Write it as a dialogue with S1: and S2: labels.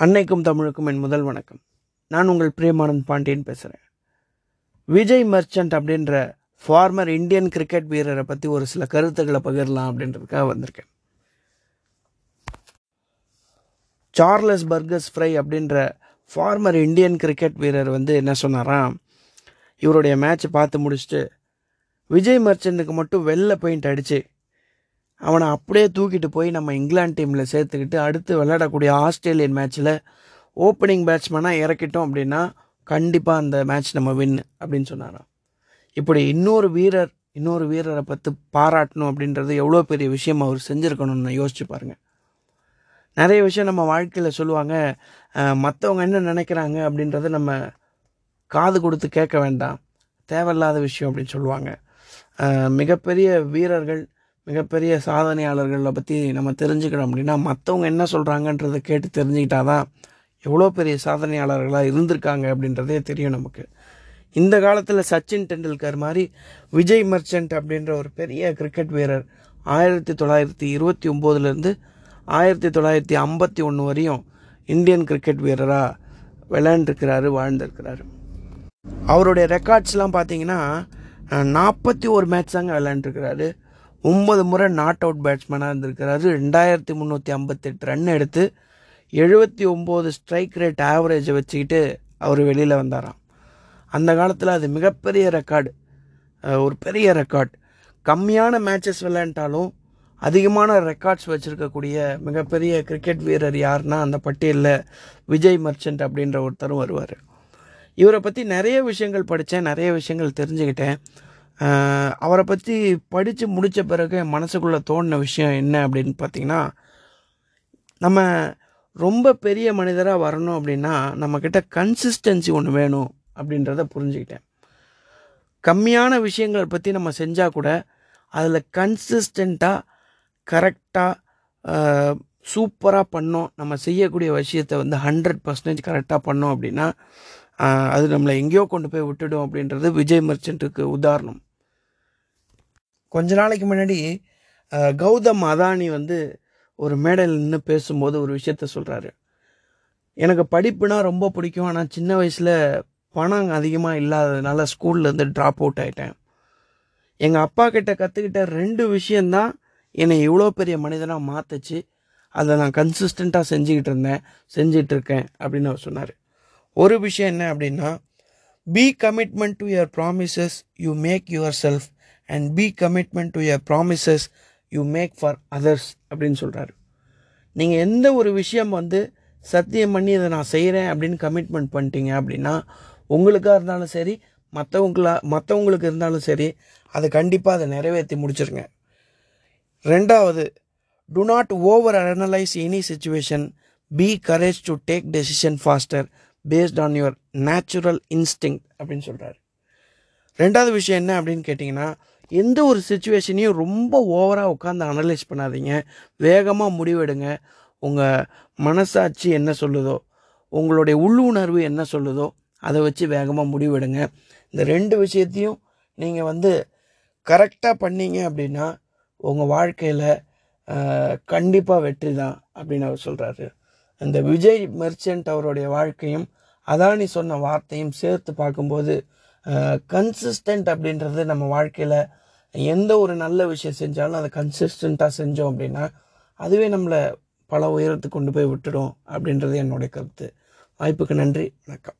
S1: அன்னைக்கும் தமிழுக்கும் என் முதல் வணக்கம். நான் உங்கள் பிரியமானந்த் பாண்டியன் பேசுகிறேன் விஜய் மர்ச்சன்ட் அப்படின்ற ஃபார்மர் இந்தியன் கிரிக்கெட் வீரரை பற்றி ஒரு சில கருத்துக்களை பகிரலாம் அப்படின்றதுக்காக வந்திருக்கேன். சார்லஸ் பர்கஸ் ஃப்ரை அப்படின்ற ஃபார்மர் இந்தியன் கிரிக்கெட் வீரர் வந்து என்ன சொன்னாராம்? இவருடைய மேட்ச் பார்த்து முடிச்சுட்டு விஜய் மர்ச்சன்ட்டுக்கு மட்டும் வெள்ளை பெயிண்ட் அடித்து அவனை அப்படியே தூக்கிட்டு போய் நம்ம இங்கிலாந்து டீமில் சேர்த்துக்கிட்டு அடுத்து விளையாடக்கூடிய ஆஸ்திரேலியன் மேட்ச்சில் ஓப்பனிங் பேட்ஸ்மேனாக இறக்கிட்டோம் அப்படின்னா கண்டிப்பாக அந்த மேட்ச் நம்ம வின் அப்படின்னு சொன்னாராம். இப்படி இன்னொரு வீரர் இன்னொரு வீரரை பற்றி பாராட்டணும் அப்படின்றது எவ்வளோ பெரிய விஷயம் அவர் செஞ்சுருக்கணும்னு யோசிச்சு பாருங்கள் நிறைய விஷயம் நம்ம வாழ்க்கையில் சொல்லுவாங்க மற்றவங்க என்ன நினைக்கிறாங்க அப்படின்றத நம்ம காது கொடுத்து கேட்க வேண்டாம். தேவையில்லாத விஷயம் அப்படின்னு சொல்லுவாங்க. மிகப்பெரிய வீரர்கள் மிகப்பெரிய சாதனையாளர்களை பற்றி நம்ம தெரிஞ்சுக்கணும் அப்படின்னா மற்றவங்க என்ன சொல்கிறாங்கன்றதை கேட்டு தெரிஞ்சுக்கிட்டா தான் எவ்வளோ பெரிய சாதனையாளர்களாக இருந்திருக்காங்க அப்படின்றதே தெரியும் நமக்கு. இந்த காலத்தில் சச்சின் டெண்டுல்கர் மாதிரி விஜய் மர்ச்சன்ட் அப்படின்ற ஒரு பெரிய கிரிக்கெட் வீரர் ஆயிரத்தி தொள்ளாயிரத்தி இருபத்தி ஒம்போதுலேருந்து ஆயிரத்தி தொள்ளாயிரத்தி ஐம்பத்தி ஒன்று வரையும் இந்தியன் கிரிக்கெட் வீரராக விளையாண்டுருக்கிறாரு வாழ்ந்திருக்கிறாரு. அவருடைய ரெக்கார்ட்ஸ்லாம் பார்த்தீங்கன்னா நாற்பத்தி ஒரு மேட்ச் தாங்க விளையாண்டுருக்கிறாரு. ஒன்பது முறை நாட் அவுட் பேட்ஸ்மேனாக இருந்திருக்கிறாரு. ரெண்டாயிரத்தி முந்நூற்றி ஐம்பத்தெட்டு ரன் எடுத்து எழுபத்தி ஒம்பது ஸ்ட்ரைக் ரேட் ஆவரேஜை வச்சுக்கிட்டு அவர் வெளியில் வந்தாராம். அந்த காலத்தில் அது மிகப்பெரிய ரெக்கார்டு ஒரு பெரிய ரெக்கார்ட் கம்மியான மேட்சஸ் விளையாண்டாலும் அதிகமான ரெக்கார்ட்ஸ் வச்சுருக்கக்கூடிய மிகப்பெரிய கிரிக்கெட் வீரர் யாருன்னா அந்த பட்டியலில் விஜய் மர்ச்சன்ட் அப்படின்ற ஒருத்தரும் வருவார். இவரை பற்றி நிறைய விஷயங்கள் படித்தேன் நிறைய விஷயங்கள் தெரிஞ்சுக்கிட்டேன். அவரை பற்றி படித்து முடித்த பிறகு மனசுக்குள்ளே தோணின விஷயம் என்ன அப்படின்னு பார்த்தீங்கன்னா நம்ம ரொம்ப பெரிய மனிதராக வரணும் அப்படின்னா நம்மக்கிட்ட கன்சிஸ்டன்சி ஒன்று வேணும் அப்படின்றத புரிஞ்சுக்கிட்டேன். கம்மியான விஷயங்களை பற்றி நம்ம செஞ்சால் கூட அதில் கன்சிஸ்டண்ட்டாக கரெக்டாக சூப்பராக பண்ணோம். நம்ம செய்யக்கூடிய விஷயத்தை வந்து ஹண்ட்ரட் பர்சன்டேஜ் கரெக்டாக பண்ணோம் அப்படின்னா அது நம்மளை எங்கேயோ கொண்டு போய் விட்டுடும் அப்படின்றது விஜய் மர்ச்சன்ட்டுக்கு உதாரணம். கொஞ்ச நாளைக்கு முன்னாடி கௌதம் அதானி வந்து ஒரு மேடையில் நின்று பேசும்போது ஒரு விஷயத்த சொல்கிறாரு எனக்கு படிப்புனா ரொம்ப பிடிக்கும். ஆனால் சின்ன வயசில் பணம் அதிகமாக இல்லாததுனால ஸ்கூல்லேருந்து ட்ராப் அவுட் ஆகிட்டேன் எங்கள் அப்பா கிட்ட கற்றுக்கிட்ட ரெண்டு விஷயந்தான் என்னை இவ்வளோ பெரிய மனிதனாக மாற்றுச்சு அதை நான் கன்சிஸ்டண்ட்டாக செஞ்சுக்கிட்டு இருந்தேன். செஞ்சிட்டு இருக்கேன் அப்படின்னு அவர் சொன்னார். ஒரு விஷயம் என்ன அப்படின்னா be commitment to your promises you make yourself and be commitment to your promises you make for others அப்படின்னு சொல்கிறாரு நீங்கள் எந்த ஒரு விஷயம் வந்து சத்தியம் பண்ணி இதை நான் செய்கிறேன் அப்படின்னு கமிட்மெண்ட் பண்ணிட்டீங்க அப்படின்னா உங்களுக்காக இருந்தாலும் சரி மற்றவங்களா மற்றவங்களுக்கு இருந்தாலும் சரி அதை கண்டிப்பாக அதை நிறைவேற்றி முடிச்சிருங்க. ரெண்டாவது do not over analyse any situation be courage to take decision faster based on your natural instinct அப்படின்னு சொல்கிறாரு ரெண்டாவது விஷயம் என்ன அப்படின்னு கேட்டிங்கன்னா எந்த ஒரு சுச்சுவேஷனையும் ரொம்ப ஓவராக உட்காந்து அனலைஸ் பண்ணாதீங்க. வேகமாக முடிவெடுங்க. உங்கள் மனசாட்சி என்ன சொல்லுதோ உங்களுடைய உள்ளுணர்வு என்ன சொல்லுதோ அதை வச்சு வேகமாக முடிவெடுங்க. இந்த ரெண்டு விஷயத்தையும் நீங்கள் வந்து கரெக்டாக பண்ணீங்க அப்படின்னா உங்கள் வாழ்க்கையில் கண்டிப்பாக வெற்றி தான் அப்படின்னு அவர் சொல்கிறாரு அந்த விஜய் மெர்ச்சன்ட் அவருடைய வாழ்க்கையும் அதானி சொன்ன வார்த்தையும் சேர்த்து பார்க்கும்போது கன்சிஸ்டன்ட் அப்படின்றது நம்ம வாழ்க்கையில் எந்த ஒரு நல்ல விஷயம் செஞ்சாலும் அதை கன்சிஸ்டண்ட்டாக செஞ்சோம் அப்படின்னா அதுவே நம்மளை பல உயரத்துக்கு கொண்டு போய் விட்டுடும் அப்படின்றது என்னுடைய கருத்து. வாய்ப்புக்கு நன்றி வணக்கம்.